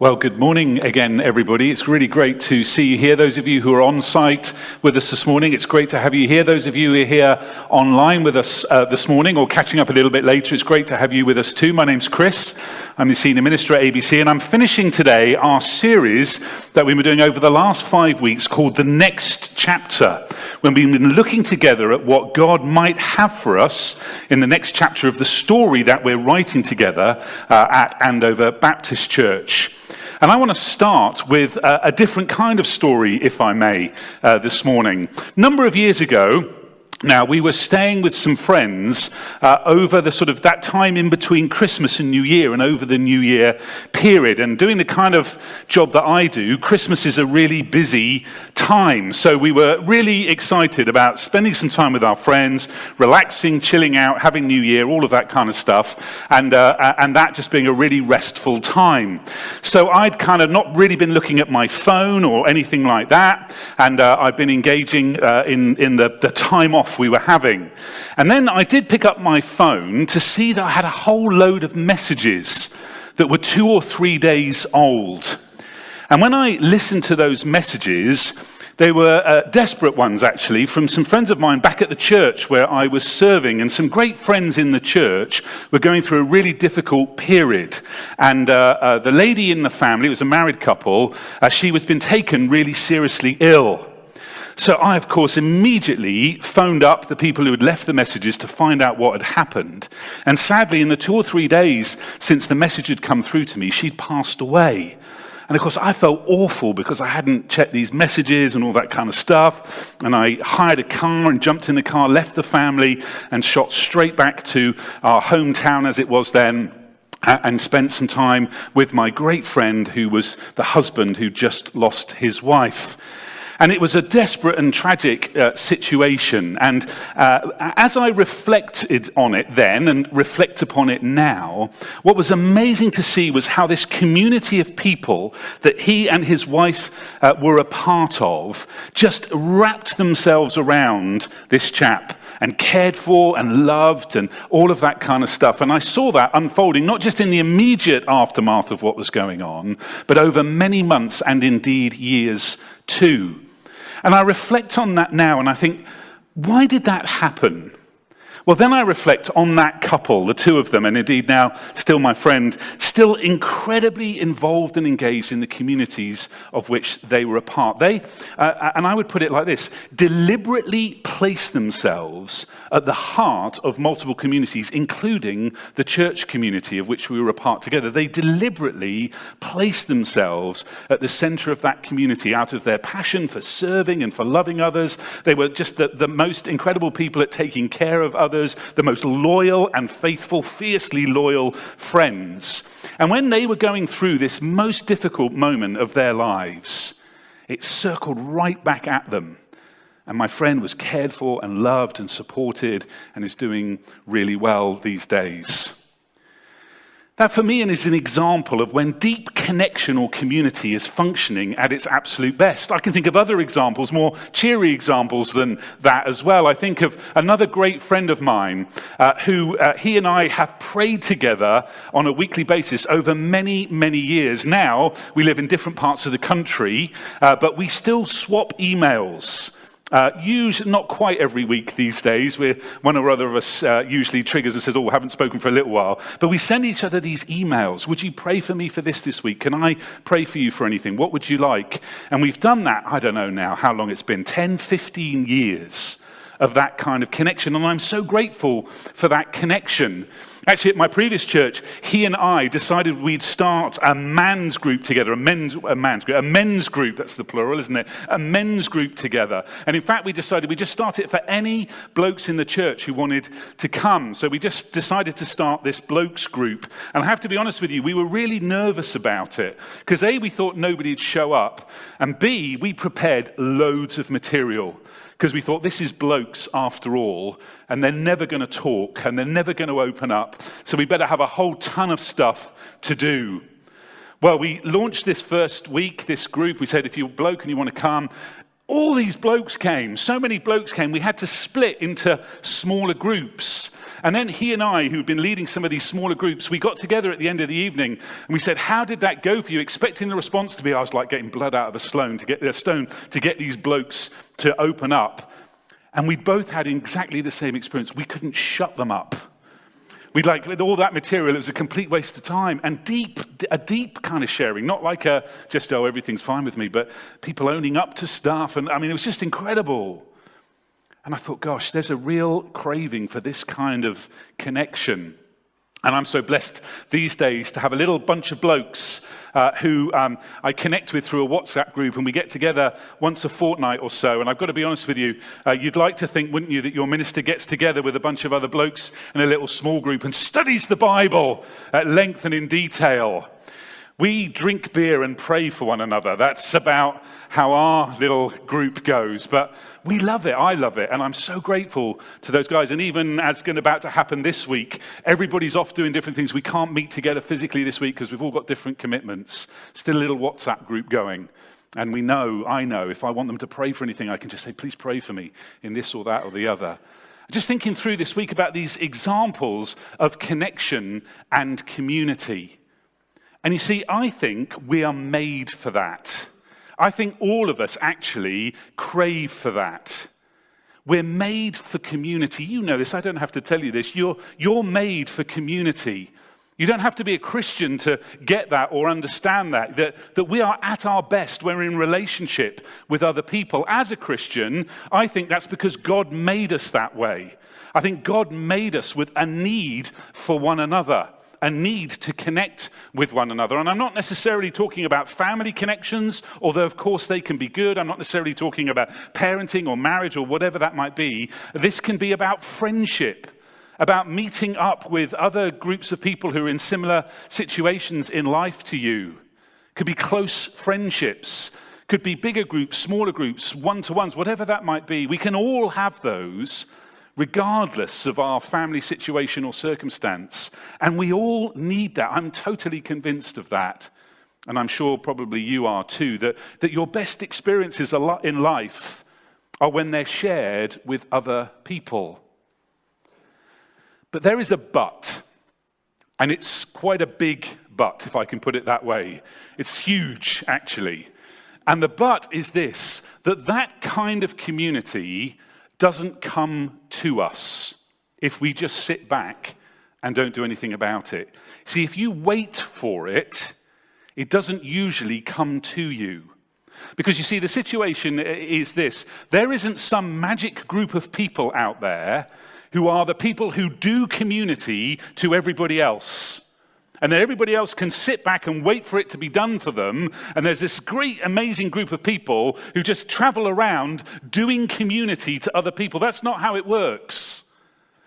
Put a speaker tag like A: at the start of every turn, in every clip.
A: Well, good morning again, everybody. It's really great to see you here. Those of you who are on site with us this morning, it's great to have you here. Those of you who are here online with us uh, this morning or catching up a little bit later, it's great to have you with us too. My name's Chris. I'm the senior minister at ABC, and I'm finishing today our series that we've been doing over the last five weeks called The Next Chapter, when we've been looking together at what God might have for us in the next chapter of the story that we're writing together uh, at Andover Baptist Church. And I want to start with a, a different kind of story, if I may, uh, this morning. A number of years ago, now, we were staying with some friends uh, over the sort of that time in between Christmas and New Year and over the New Year period. And doing the kind of job that I do, Christmas is a really busy time. So we were really excited about spending some time with our friends, relaxing, chilling out, having New Year, all of that kind of stuff. And, uh, and that just being a really restful time. So I'd kind of not really been looking at my phone or anything like that. And uh, I'd been engaging uh, in, in the, the time off we were having. And then I did pick up my phone to see that I had a whole load of messages that were two or three days old. And when I listened to those messages, they were uh, desperate ones, actually, from some friends of mine back at the church where I was serving. And some great friends in the church were going through a really difficult period. And uh, uh, the lady in the family, was a married couple, uh, she was been taken really seriously ill. So I, of course, immediately phoned up the people who had left the messages to find out what had happened. And sadly, in the two or three days since the message had come through to me, she'd passed away. And of course, I felt awful because I hadn't checked these messages and all that kind of stuff. And I hired a car and jumped in the car, left the family, and shot straight back to our hometown as it was then and spent some time with my great friend who was the husband who just lost his wife. And it was a desperate and tragic uh, situation. And uh, as I reflected on it then and reflect upon it now, what was amazing to see was how this community of people that he and his wife uh, were a part of just wrapped themselves around this chap and cared for and loved and all of that kind of stuff. And I saw that unfolding not just in the immediate aftermath of what was going on, but over many months and indeed years too. And I reflect on that now and I think, why did that happen? Well, then I reflect on that couple, the two of them, and indeed now still my friend, still incredibly involved and engaged in the communities of which they were a part. They, uh, and I would put it like this deliberately place themselves at the heart of multiple communities, including the church community of which we were a part together. They deliberately place themselves at the center of that community out of their passion for serving and for loving others. They were just the, the most incredible people at taking care of others the most loyal and faithful, fiercely loyal friends. And when they were going through this most difficult moment of their lives, it circled right back at them. And my friend was cared for and loved and supported and is doing really well these days. That for me is an example of when deep connection or community is functioning at its absolute best. I can think of other examples, more cheery examples than that as well. I think of another great friend of mine uh, who uh, he and I have prayed together on a weekly basis over many, many years. Now we live in different parts of the country, uh, but we still swap emails. Uh, usually, not quite every week these days. We're, one or other of us uh, usually triggers and says, Oh, I haven't spoken for a little while. But we send each other these emails. Would you pray for me for this this week? Can I pray for you for anything? What would you like? And we've done that, I don't know now how long it's been 10, 15 years of that kind of connection. And I'm so grateful for that connection. Actually, at my previous church, he and I decided we'd start a man's group together, a men's, a man's group, a men's group, that's the plural, isn't it? A men's group together. And in fact, we decided we'd just start it for any blokes in the church who wanted to come. So we just decided to start this blokes group. And I have to be honest with you, we were really nervous about it. Because A, we thought nobody'd show up. And B, we prepared loads of material because we thought this is blokes after all, and they're never going to talk and they're never going to open up. So we better have a whole ton of stuff to do. Well, we launched this first week, this group. We said, if you're bloke and you want to come, all these blokes came. So many blokes came. We had to split into smaller groups. And then he and I, who'd been leading some of these smaller groups, we got together at the end of the evening and we said, How did that go for you? Expecting the response to be, I was like getting blood out of a stone to get, a stone to get these blokes to open up. And we both had exactly the same experience. We couldn't shut them up. We'd like, all that material, it was a complete waste of time and deep, a deep kind of sharing, not like a just, oh, everything's fine with me, but people owning up to stuff. And I mean, it was just incredible. And I thought, gosh, there's a real craving for this kind of connection. And I'm so blessed these days to have a little bunch of blokes uh, who um, I connect with through a WhatsApp group, and we get together once a fortnight or so. And I've got to be honest with you, uh, you'd like to think, wouldn't you, that your minister gets together with a bunch of other blokes in a little small group and studies the Bible at length and in detail. We drink beer and pray for one another. That's about how our little group goes. But we love it. I love it. And I'm so grateful to those guys. And even as going about to happen this week, everybody's off doing different things. We can't meet together physically this week because we've all got different commitments. Still a little WhatsApp group going. And we know, I know, if I want them to pray for anything, I can just say, please pray for me in this or that or the other. Just thinking through this week about these examples of connection and community. And you see, I think we are made for that. I think all of us actually crave for that. We're made for community. You know this, I don't have to tell you this. You're, you're made for community. You don't have to be a Christian to get that or understand that, that, that we are at our best when we're in relationship with other people. As a Christian, I think that's because God made us that way. I think God made us with a need for one another a need to connect with one another. And I'm not necessarily talking about family connections, although, of course, they can be good. I'm not necessarily talking about parenting or marriage or whatever that might be. This can be about friendship, about meeting up with other groups of people who are in similar situations in life to you. Could be close friendships, could be bigger groups, smaller groups, one to ones, whatever that might be. We can all have those regardless of our family situation or circumstance. And we all need that. I'm totally convinced of that. And I'm sure probably you are too, that, that your best experiences in life are when they're shared with other people. But there is a but, and it's quite a big but, if I can put it that way. It's huge, actually. And the but is this that that kind of community doesn't come to us if we just sit back and don't do anything about it. See, if you wait for it, it doesn't usually come to you. Because you see, the situation is this there isn't some magic group of people out there who are the people who do community to everybody else and then everybody else can sit back and wait for it to be done for them. And there's this great, amazing group of people who just travel around doing community to other people. That's not how it works.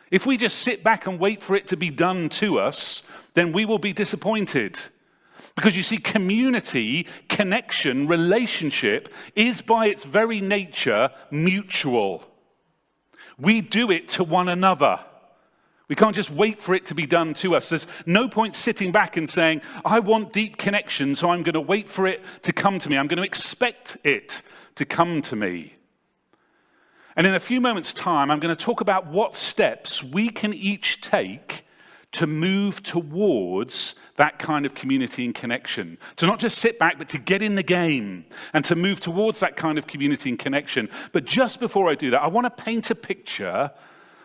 A: If we just sit back and wait for it to be done to us, then we will be disappointed. Because you see, community, connection, relationship is by its very nature mutual. We do it to one another. We can't just wait for it to be done to us. There's no point sitting back and saying, I want deep connection, so I'm going to wait for it to come to me. I'm going to expect it to come to me. And in a few moments' time, I'm going to talk about what steps we can each take to move towards that kind of community and connection. To not just sit back, but to get in the game and to move towards that kind of community and connection. But just before I do that, I want to paint a picture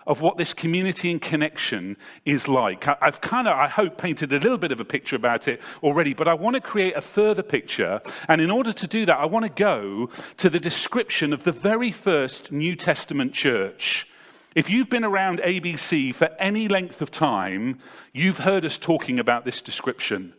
A: of what this community and connection is like. I've kind of, I hope, painted a little bit of a picture about it already, but I want to create a further picture. And in order to do that, I want to go to the description of the very first New Testament church. If you've been around ABC for any length of time, you've heard us talking about this description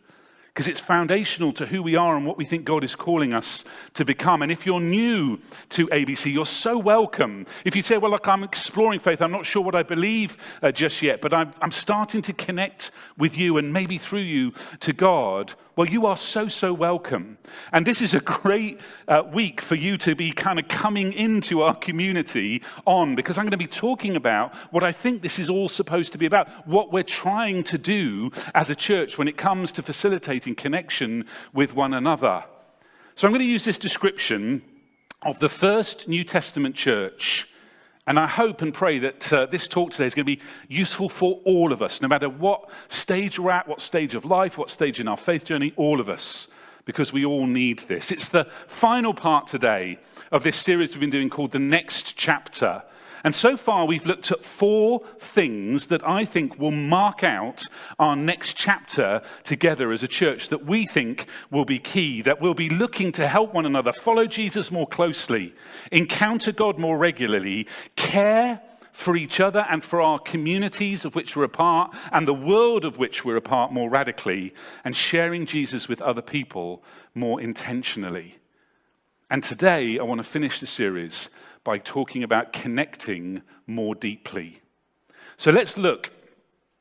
A: because it's foundational to who we are and what we think God is calling us to become. And if you're new to ABC, you're so welcome. If you say, Well, look, I'm exploring faith, I'm not sure what I believe uh, just yet, but I'm, I'm starting to connect with you and maybe through you to God, well, you are so, so welcome. And this is a great uh, week for you to be kind of coming into our community on, because I'm going to be talking about what I think this is all supposed to be about, what we're trying to do as a church when it comes to facilitating connection with one another. So I'm going to use this description of the first New Testament church. And I hope and pray that uh, this talk today is going to be useful for all of us, no matter what stage we're at, what stage of life, what stage in our faith journey, all of us, because we all need this. It's the final part today of this series we've been doing called The Next Chapter. And so far, we've looked at four things that I think will mark out our next chapter together as a church that we think will be key, that we'll be looking to help one another follow Jesus more closely, encounter God more regularly, care for each other and for our communities of which we're a part and the world of which we're a part more radically, and sharing Jesus with other people more intentionally. And today, I want to finish the series by talking about connecting more deeply. So let's look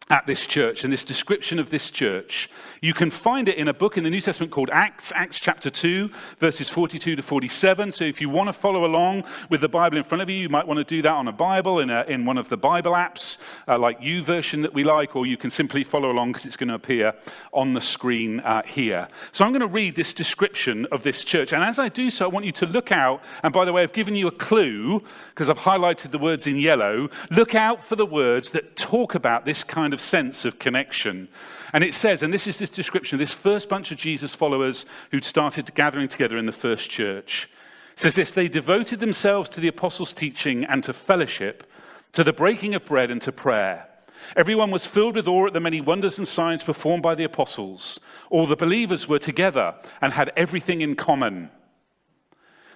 A: at this church and this description of this church. You can find it in a book in the New Testament called Acts, Acts chapter 2, verses 42 to 47. So if you want to follow along with the Bible in front of you, you might want to do that on a Bible in, a, in one of the Bible apps, uh, like YouVersion that we like, or you can simply follow along because it's going to appear on the screen uh, here. So I'm going to read this description of this church. And as I do so, I want you to look out. And by the way, I've given you a clue because I've highlighted the words in yellow. Look out for the words that talk about this kind of sense of connection. And it says, and this is this description this first bunch of Jesus followers who'd started gathering together in the first church. Says this they devoted themselves to the apostles' teaching and to fellowship, to the breaking of bread and to prayer. Everyone was filled with awe at the many wonders and signs performed by the apostles. All the believers were together and had everything in common.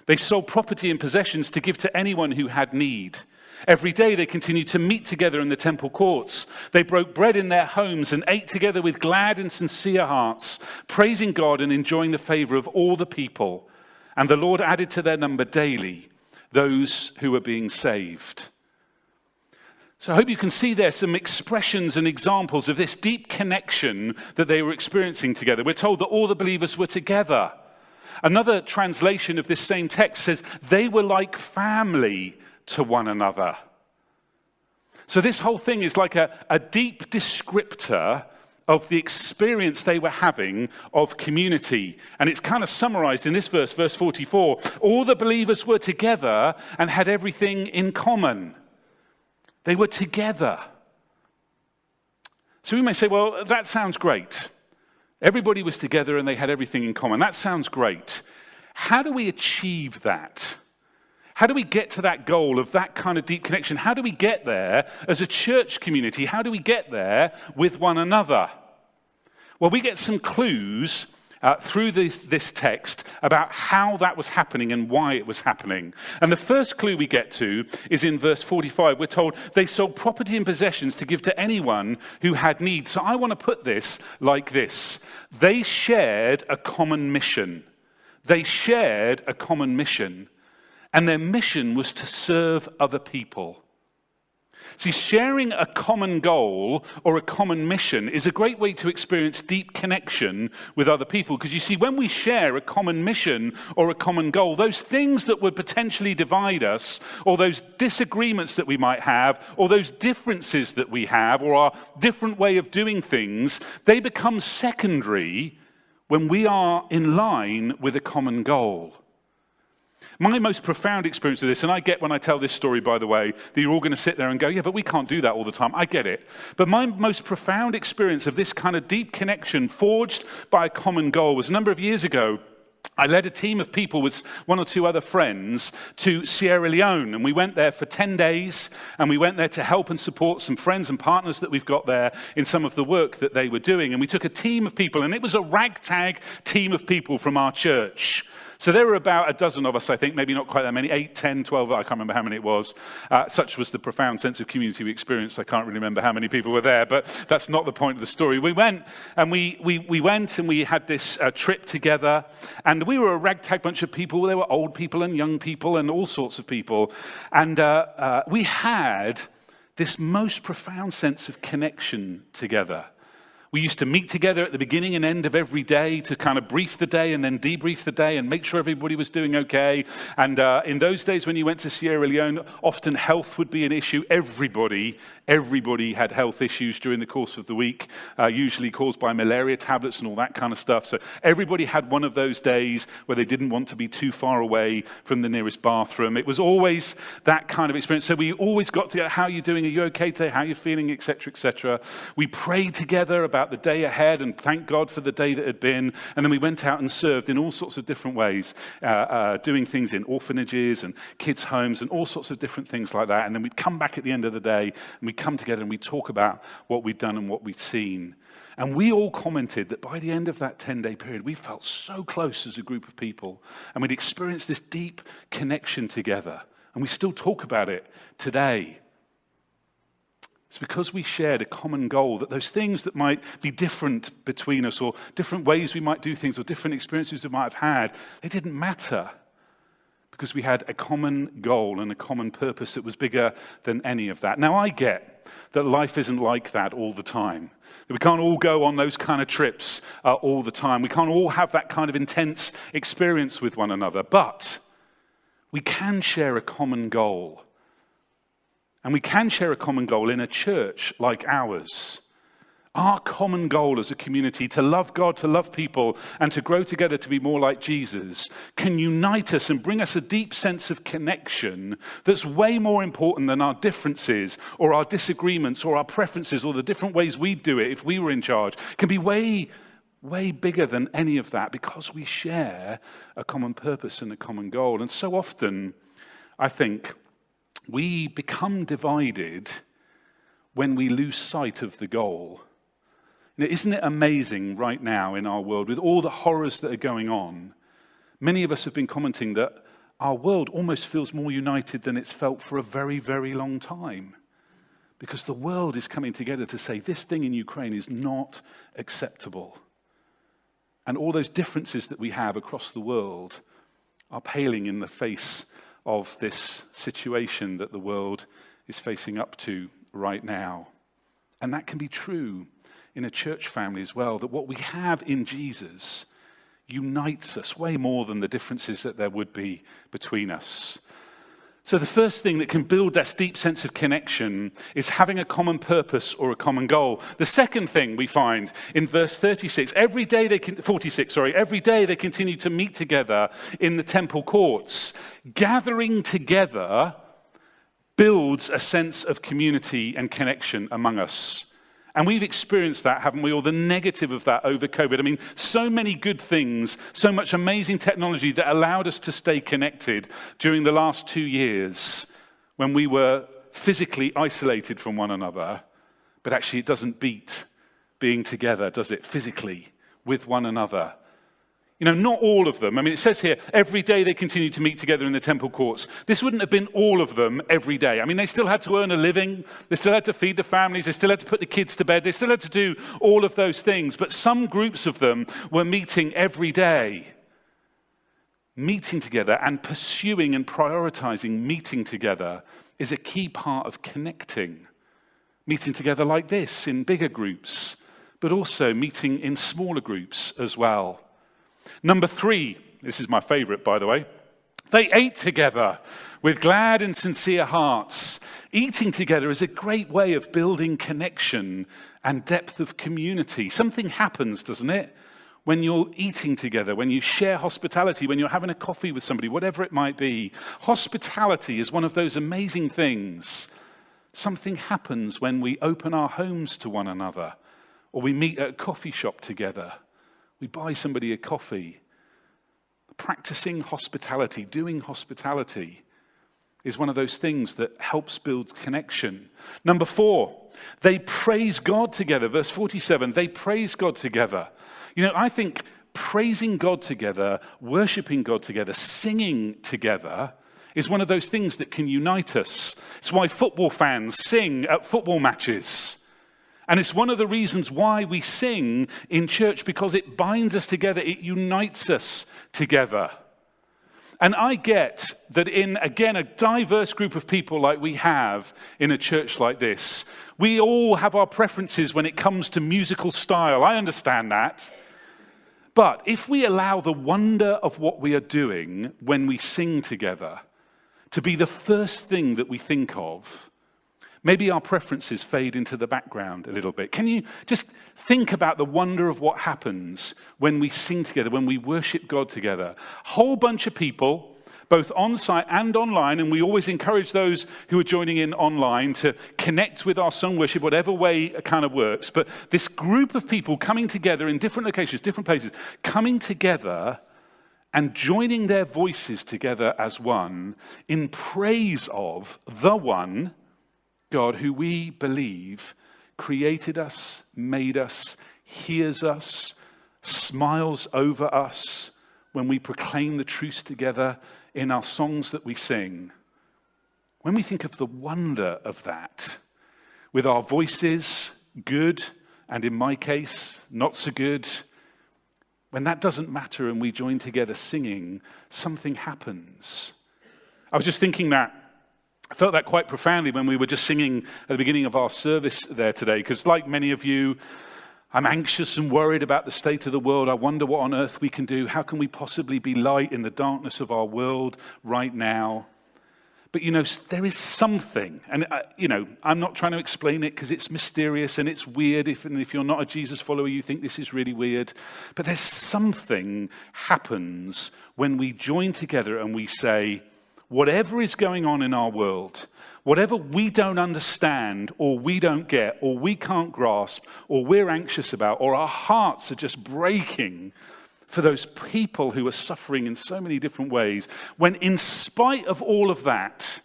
A: They sold property and possessions to give to anyone who had need. Every day they continued to meet together in the temple courts. They broke bread in their homes and ate together with glad and sincere hearts, praising God and enjoying the favor of all the people. And the Lord added to their number daily those who were being saved. So I hope you can see there some expressions and examples of this deep connection that they were experiencing together. We're told that all the believers were together. Another translation of this same text says they were like family to one another. So, this whole thing is like a, a deep descriptor of the experience they were having of community. And it's kind of summarized in this verse, verse 44. All the believers were together and had everything in common. They were together. So we may say, well, that sounds great. Everybody was together and they had everything in common. That sounds great. How do we achieve that? How do we get to that goal of that kind of deep connection? How do we get there as a church community? How do we get there with one another? Well, we get some clues uh, through this, this text about how that was happening and why it was happening. And the first clue we get to is in verse 45. We're told they sold property and possessions to give to anyone who had need. So I want to put this like this they shared a common mission. They shared a common mission and their mission was to serve other people. See, sharing a common goal or a common mission is a great way to experience deep connection with other people. Because you see, when we share a common mission or a common goal, those things that would potentially divide us, or those disagreements that we might have, or those differences that we have, or our different way of doing things, they become secondary when we are in line with a common goal. My most profound experience of this, and I get when I tell this story, by the way, that you're all going to sit there and go, yeah, but we can't do that all the time. I get it. But my most profound experience of this kind of deep connection forged by a common goal was a number of years ago. I led a team of people with one or two other friends to Sierra Leone, and we went there for 10 days, and we went there to help and support some friends and partners that we've got there in some of the work that they were doing. And we took a team of people, and it was a ragtag team of people from our church. So there were about a dozen of us, I think, maybe not quite that many, 8, 10, 12, I can't remember how many it was. Uh, such was the profound sense of community we experienced. I can't really remember how many people were there, but that's not the point of the story. We went and we, we, we went and we had this uh, trip together, and we were a ragtag bunch of people. There were old people and young people and all sorts of people. And uh, uh we had this most profound sense of connection together. We used to meet together at the beginning and end of every day to kind of brief the day and then debrief the day and make sure everybody was doing okay. And uh, in those days when you went to Sierra Leone, often health would be an issue. Everybody, everybody had health issues during the course of the week, uh, usually caused by malaria tablets and all that kind of stuff. So everybody had one of those days where they didn't want to be too far away from the nearest bathroom. It was always that kind of experience. So we always got to, how are you doing? Are you okay today? How are you feeling? Etc. Etc. We prayed together about about the day ahead and thank God for the day that had been. And then we went out and served in all sorts of different ways, uh, uh, doing things in orphanages and kids' homes and all sorts of different things like that. And then we'd come back at the end of the day and we'd come together and we'd talk about what we'd done and what we'd seen. And we all commented that by the end of that 10 day period, we felt so close as a group of people. And we'd experienced this deep connection together. And we still talk about it today. It's because we shared a common goal that those things that might be different between us, or different ways we might do things, or different experiences we might have had, they didn't matter because we had a common goal and a common purpose that was bigger than any of that. Now, I get that life isn't like that all the time. We can't all go on those kind of trips uh, all the time. We can't all have that kind of intense experience with one another. But we can share a common goal and we can share a common goal in a church like ours. Our common goal as a community to love God, to love people, and to grow together to be more like Jesus can unite us and bring us a deep sense of connection that's way more important than our differences or our disagreements or our preferences or the different ways we'd do it if we were in charge. It can be way, way bigger than any of that because we share a common purpose and a common goal. And so often, I think, we become divided when we lose sight of the goal. Now, isn't it amazing right now in our world, with all the horrors that are going on? Many of us have been commenting that our world almost feels more united than it's felt for a very, very long time. Because the world is coming together to say this thing in Ukraine is not acceptable. And all those differences that we have across the world are paling in the face of this situation that the world is facing up to right now. And that can be true in a church family as well, that what we have in Jesus unites us way more than the differences that there would be between us. So, the first thing that can build that deep sense of connection is having a common purpose or a common goal. The second thing we find in verse 36, every day they, 46, sorry, every day they continue to meet together in the temple courts. Gathering together builds a sense of community and connection among us. And we've experienced that, haven't we? Or the negative of that over COVID. I mean, so many good things, so much amazing technology that allowed us to stay connected during the last two years when we were physically isolated from one another. But actually, it doesn't beat being together, does it? Physically with one another. You know, not all of them. I mean, it says here, every day they continued to meet together in the temple courts. This wouldn't have been all of them every day. I mean, they still had to earn a living. They still had to feed the families. They still had to put the kids to bed. They still had to do all of those things. But some groups of them were meeting every day. Meeting together and pursuing and prioritizing meeting together is a key part of connecting. Meeting together like this in bigger groups, but also meeting in smaller groups as well. Number three, this is my favorite, by the way. They ate together with glad and sincere hearts. Eating together is a great way of building connection and depth of community. Something happens, doesn't it? When you're eating together, when you share hospitality, when you're having a coffee with somebody, whatever it might be. Hospitality is one of those amazing things. Something happens when we open our homes to one another, or we meet at a coffee shop together we buy somebody a coffee. Practicing hospitality, doing hospitality, is one of those things that helps build connection. Number four, they praise God together. Verse 47, they praise God together. You know, I think praising God together, worshiping God together, singing together is one of those things that can unite us. It's why football fans sing at football matches. And it's one of the reasons why we sing in church because it binds us together, it unites us together. And I get that in, again, a diverse group of people like we have in a church like this, we all have our preferences when it comes to musical style. I understand that. But if we allow the wonder of what we are doing when we sing together to be the first thing that we think of, maybe our preferences fade into the background a little bit. Can you just think about the wonder of what happens when we sing together, when we worship God together? Whole bunch of people both on site and online. And we always encourage those who are joining in online to connect with our song worship, whatever way it kind of works. But this group of people coming together in different locations, different places, coming together and joining their voices together as one in praise of the one, God, who we believe created us, made us, hears us, smiles over us when we proclaim the truth together in our songs that we sing, when we think of the wonder of that, with our voices good, and in my case, not so good, when that doesn't matter and we join together singing, something happens. I was just thinking that. I felt that quite profoundly when we were just singing at the beginning of our service there today, because, like many of you, I'm anxious and worried about the state of the world. I wonder what on earth we can do. How can we possibly be light in the darkness of our world right now? But you know, there is something, and uh, you know, I'm not trying to explain it because it's mysterious and it's weird. If, and if you're not a Jesus follower, you think this is really weird. But there's something happens when we join together and we say, whatever is going on in our world, Whatever we don't understand, or we don't get, or we can't grasp, or we're anxious about, or our hearts are just breaking for those people who are suffering in so many different ways, when in spite of all of that,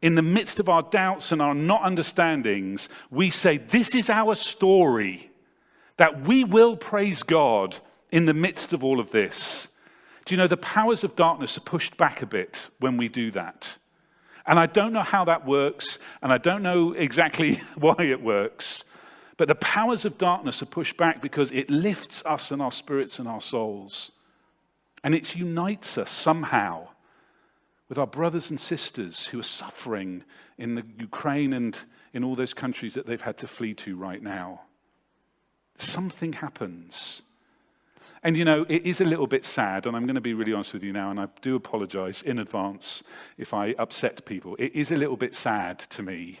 A: in the midst of our doubts and our not understandings, we say, This is our story, that we will praise God in the midst of all of this. Do you know the powers of darkness are pushed back a bit when we do that? And I don't know how that works, and I don't know exactly why it works. But the powers of darkness are pushed back because it lifts us and our spirits and our souls. And it unites us somehow with our brothers and sisters who are suffering in the Ukraine and in all those countries that they've had to flee to right now. Something happens. And you know, it is a little bit sad, and I'm going to be really honest with you now, and I do apologize in advance if I upset people. It is a little bit sad to me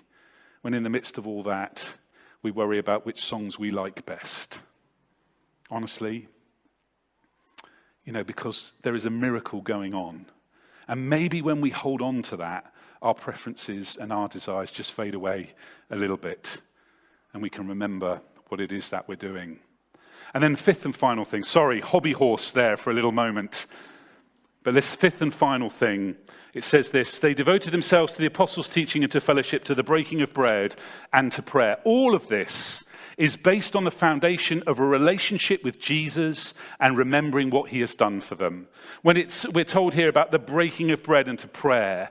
A: when, in the midst of all that, we worry about which songs we like best. Honestly, you know, because there is a miracle going on. And maybe when we hold on to that, our preferences and our desires just fade away a little bit, and we can remember what it is that we're doing. And then, fifth and final thing sorry, hobby horse there for a little moment. But this fifth and final thing, it says this they devoted themselves to the apostles' teaching and to fellowship, to the breaking of bread and to prayer. All of this is based on the foundation of a relationship with Jesus and remembering what he has done for them. When it's, we're told here about the breaking of bread and to prayer,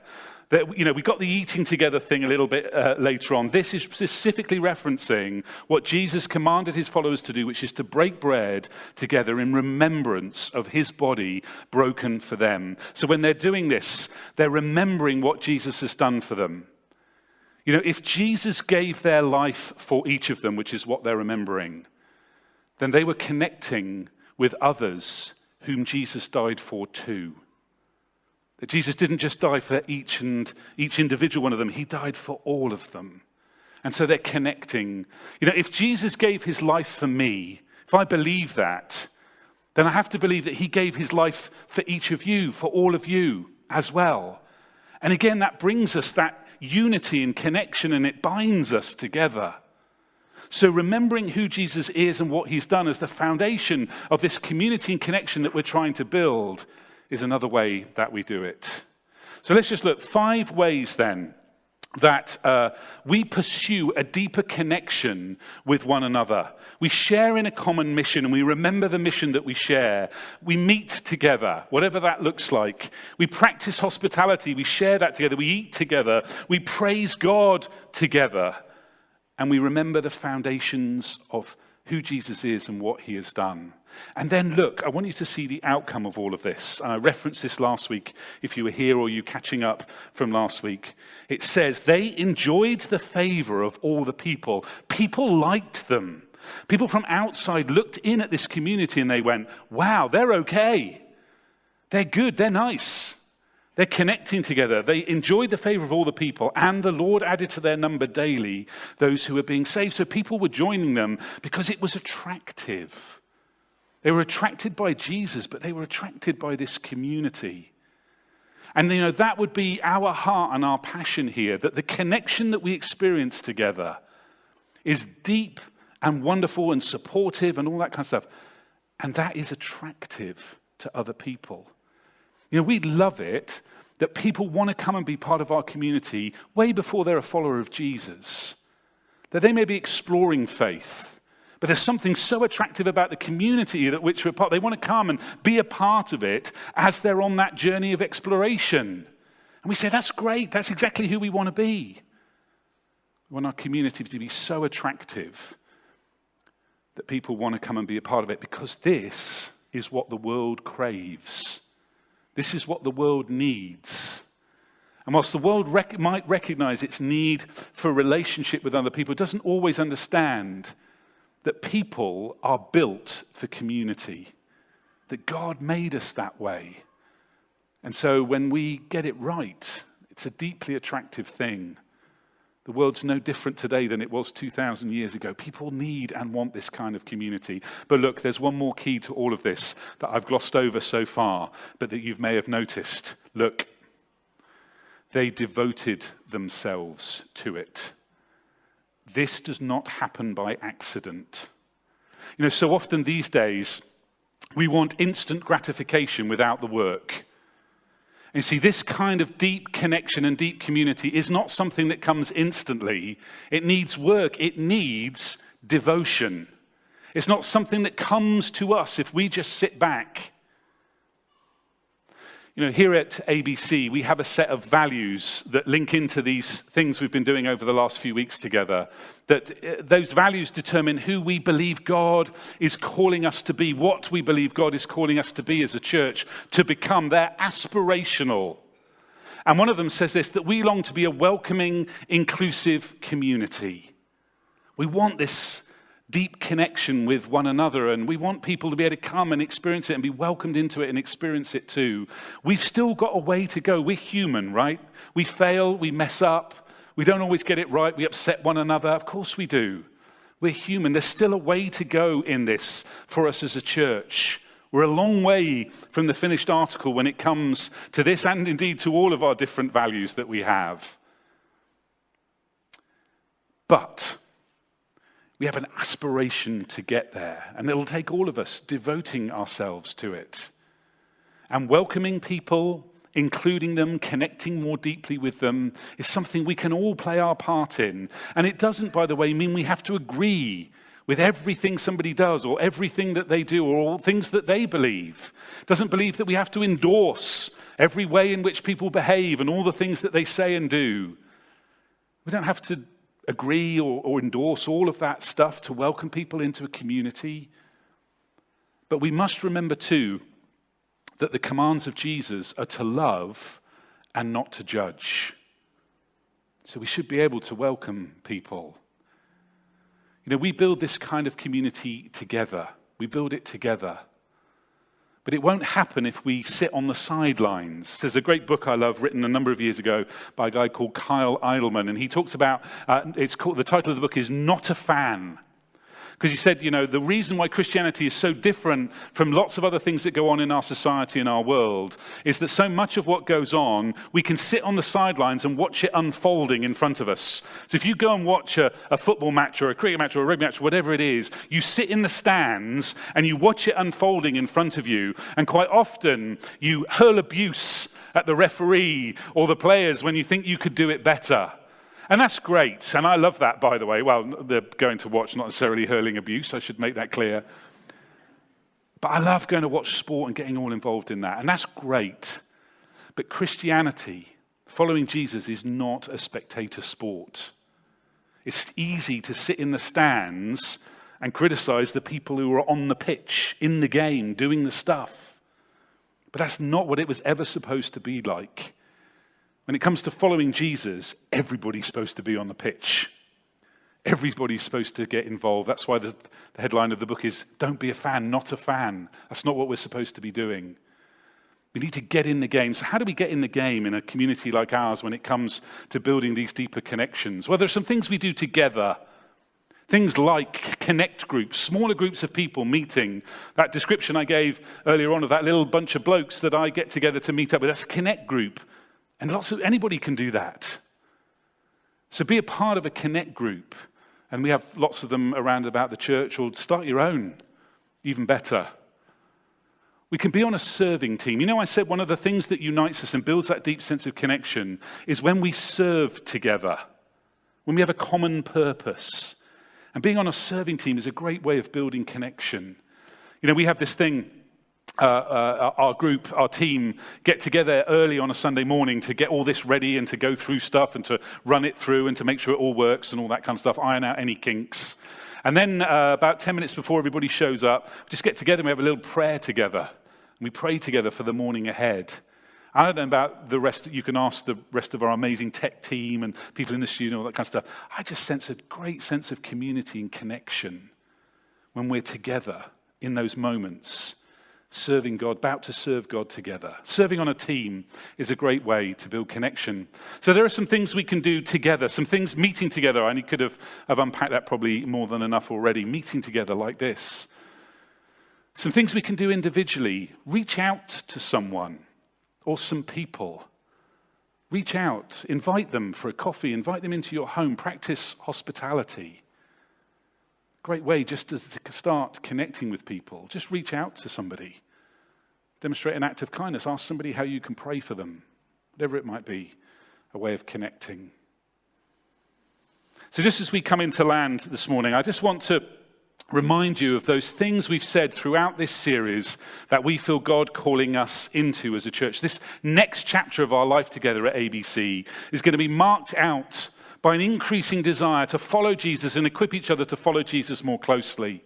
A: that, you know, we got the eating together thing a little bit uh, later on. This is specifically referencing what Jesus commanded his followers to do, which is to break bread together in remembrance of his body broken for them. So when they're doing this, they're remembering what Jesus has done for them. You know, if Jesus gave their life for each of them, which is what they're remembering, then they were connecting with others whom Jesus died for too. That Jesus didn't just die for each and each individual one of them, he died for all of them. And so they're connecting. You know, if Jesus gave his life for me, if I believe that, then I have to believe that he gave his life for each of you, for all of you as well. And again, that brings us that unity and connection and it binds us together. So, remembering who Jesus is and what he's done as the foundation of this community and connection that we're trying to build is another way that we do it. So let's just look five ways then that uh, we pursue a deeper connection with one another. We share in a common mission and we remember the mission that we share. We meet together, whatever that looks like. We practice hospitality, we share that together. We eat together, we praise God together, and we remember the foundations of who Jesus is and what he has done. And then look, I want you to see the outcome of all of this. And I referenced this last week, if you were here or you catching up from last week. It says, they enjoyed the favor of all the people. People liked them. People from outside looked in at this community and they went, wow, they're okay. They're good. They're nice. They're connecting together. They enjoyed the favor of all the people, and the Lord added to their number daily those who were being saved. So people were joining them because it was attractive. They were attracted by Jesus, but they were attracted by this community. And you know, that would be our heart and our passion here that the connection that we experience together is deep and wonderful and supportive and all that kind of stuff. And that is attractive to other people. You know, we love it that people want to come and be part of our community way before they're a follower of Jesus, that they may be exploring faith but there's something so attractive about the community that which we're part. They want to come and be a part of it as they're on that journey of exploration. And we say, that's great. That's exactly who we want to be. We want our community to be so attractive that people want to come and be a part of it because this is what the world craves. This is what the world needs. And whilst the world rec- might recognize its need for relationship with other people, it doesn't always understand that people are built for community, that God made us that way. And so when we get it right, it's a deeply attractive thing. The world's no different today than it was 2,000 years ago. People need and want this kind of community. But look, there's one more key to all of this that I've glossed over so far, but that you may have noticed. Look, they devoted themselves to it. This does not happen by accident. You know, so often these days, we want instant gratification without the work. And see, this kind of deep connection and deep community is not something that comes instantly. It needs work, it needs devotion. It's not something that comes to us if we just sit back you know, here at ABC, we have a set of values that link into these things we've been doing over the last few weeks together. That uh, those values determine who we believe God is calling us to be, what we believe God is calling us to be as a church, to become. They're aspirational. And one of them says this that we long to be a welcoming, inclusive community. We want this deep connection with one another, and we want people to be able to come and experience it and be welcomed into it and experience it too. We've still got a way to go. We're human, right? We fail, we mess up, we don't always get it right, we upset one another. Of course we do. We're human. There's still a way to go in this for us as a church. We're a long way from the finished article when it comes to this and indeed to all of our different values that we have. But we have an aspiration to get there, and it'll take all of us devoting ourselves to it and welcoming people, including them, connecting more deeply with them, is something we can all play our part in. And it doesn't, by the way, mean we have to agree with everything somebody does or everything that they do or all things that they believe. It doesn't believe that we have to endorse every way in which people behave and all the things that they say and do. We don't have to agree or, or endorse all of that stuff to welcome people into a community. But we must remember too that the commands of Jesus are to love and not to judge. So we should be able to welcome people. You know, we build this kind of community together, we build it together. But it won't happen if we sit on the sidelines. There's a great book I love written a number of years ago by a guy called Kyle Idleman, and he talks about uh, it's called the title of the book is Not a Fan. Because he said, you know, the reason why Christianity is so different from lots of other things that go on in our society and our world is that so much of what goes on, we can sit on the sidelines and watch it unfolding in front of us. So if you go and watch a, a football match or a cricket match or a rugby match, whatever it is, you sit in the stands and you watch it unfolding in front of you. And quite often, you hurl abuse at the referee or the players when you think you could do it better. And that's great. And I love that, by the way. Well, they're going to watch, not necessarily hurling abuse. I should make that clear. But I love going to watch sport and getting all involved in that. And that's great. But Christianity, following Jesus, is not a spectator sport. It's easy to sit in the stands and criticize the people who are on the pitch, in the game, doing the stuff. But that's not what it was ever supposed to be like. When it comes to following Jesus, everybody's supposed to be on the pitch. Everybody's supposed to get involved. That's why the, the, headline of the book is Don't be a fan, not a fan. That's not what we're supposed to be doing. We need to get in the game. So, how do we get in the game in a community like ours when it comes to building these deeper connections? Well, there are some things we do together. Things like connect groups, smaller groups of people meeting. That description I gave earlier on of that little bunch of blokes that I get together to meet up with, that's a connect group. And lots of anybody can do that. So be a part of a connect group. And we have lots of them around about the church, or start your own, even better. We can be on a serving team. You know, I said one of the things that unites us and builds that deep sense of connection is when we serve together, when we have a common purpose. And being on a serving team is a great way of building connection. You know, we have this thing uh, uh, our group, our team, get together early on a Sunday morning to get all this ready and to go through stuff and to run it through and to make sure it all works and all that kind of stuff, iron out any kinks. And then uh, about 10 minutes before everybody shows up, just get together and we have a little prayer together. And we pray together for the morning ahead. I don't know about the rest, you can ask the rest of our amazing tech team and people in the studio, all that kind of stuff. I just sense a great sense of community and connection when we're together in those moments serving God, about to serve God together. Serving on a team is a great way to build connection. So there are some things we can do together, some things meeting together. I could have, have unpacked that probably more than enough already. Meeting together like this. Some things we can do individually. Reach out to someone or some people. Reach out, invite them for a coffee, invite them into your home, practice hospitality. Great way just to start connecting with people. Just reach out to somebody. Demonstrate an act of kindness. Ask somebody how you can pray for them. Whatever it might be, a way of connecting. So, just as we come into land this morning, I just want to remind you of those things we've said throughout this series that we feel God calling us into as a church. This next chapter of our life together at ABC is going to be marked out by an increasing desire to follow Jesus and equip each other to follow Jesus more closely,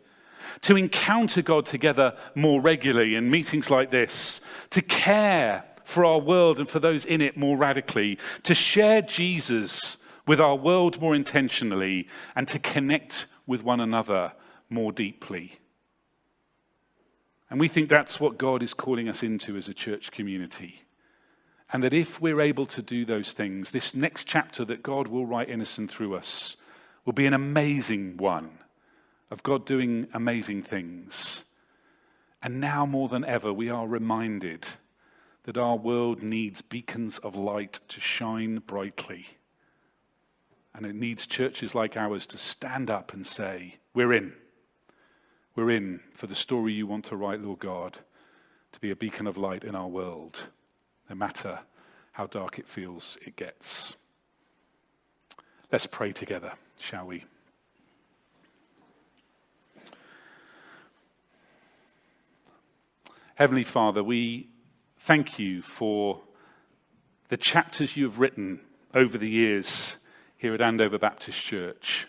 A: to encounter God together more regularly in meetings like this, to care for our world and for those in it more radically, to share Jesus with our world more intentionally, and to connect with one another more deeply. And we think that's what God is calling us into as a church community. And that if we're able to do those things, this next chapter that God will write in us and through us will be an amazing one of God doing amazing things. And now more than ever, we are reminded that our world needs beacons of light to shine brightly. And it needs churches like ours to stand up and say, We're in. We're in for the story you want to write, Lord God, to be a beacon of light in our world no matter how dark it feels it gets. Let's pray together, shall we? Heavenly Father, we thank you for the chapters you have written over the years here at Andover Baptist Church.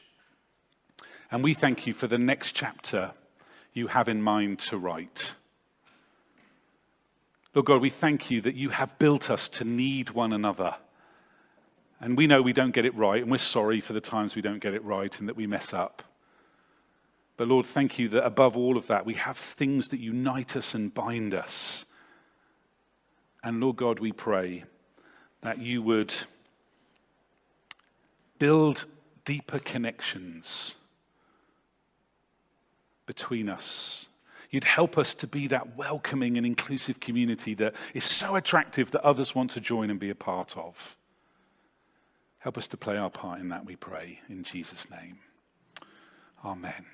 A: And we thank you for the next chapter you have in mind to write. Lord God, we thank you that you have built us to need one another. And we know we don't get it right, and we're sorry for the times we don't get it right and that we mess up. But Lord, thank you that above all of that, we have things that unite us and bind us. And Lord God, we pray that you would build deeper connections between us You'd help us to be that welcoming and inclusive community that is so attractive that others want to join and be a part of. Help us to play our part in that, we pray, in Jesus' name. Amen.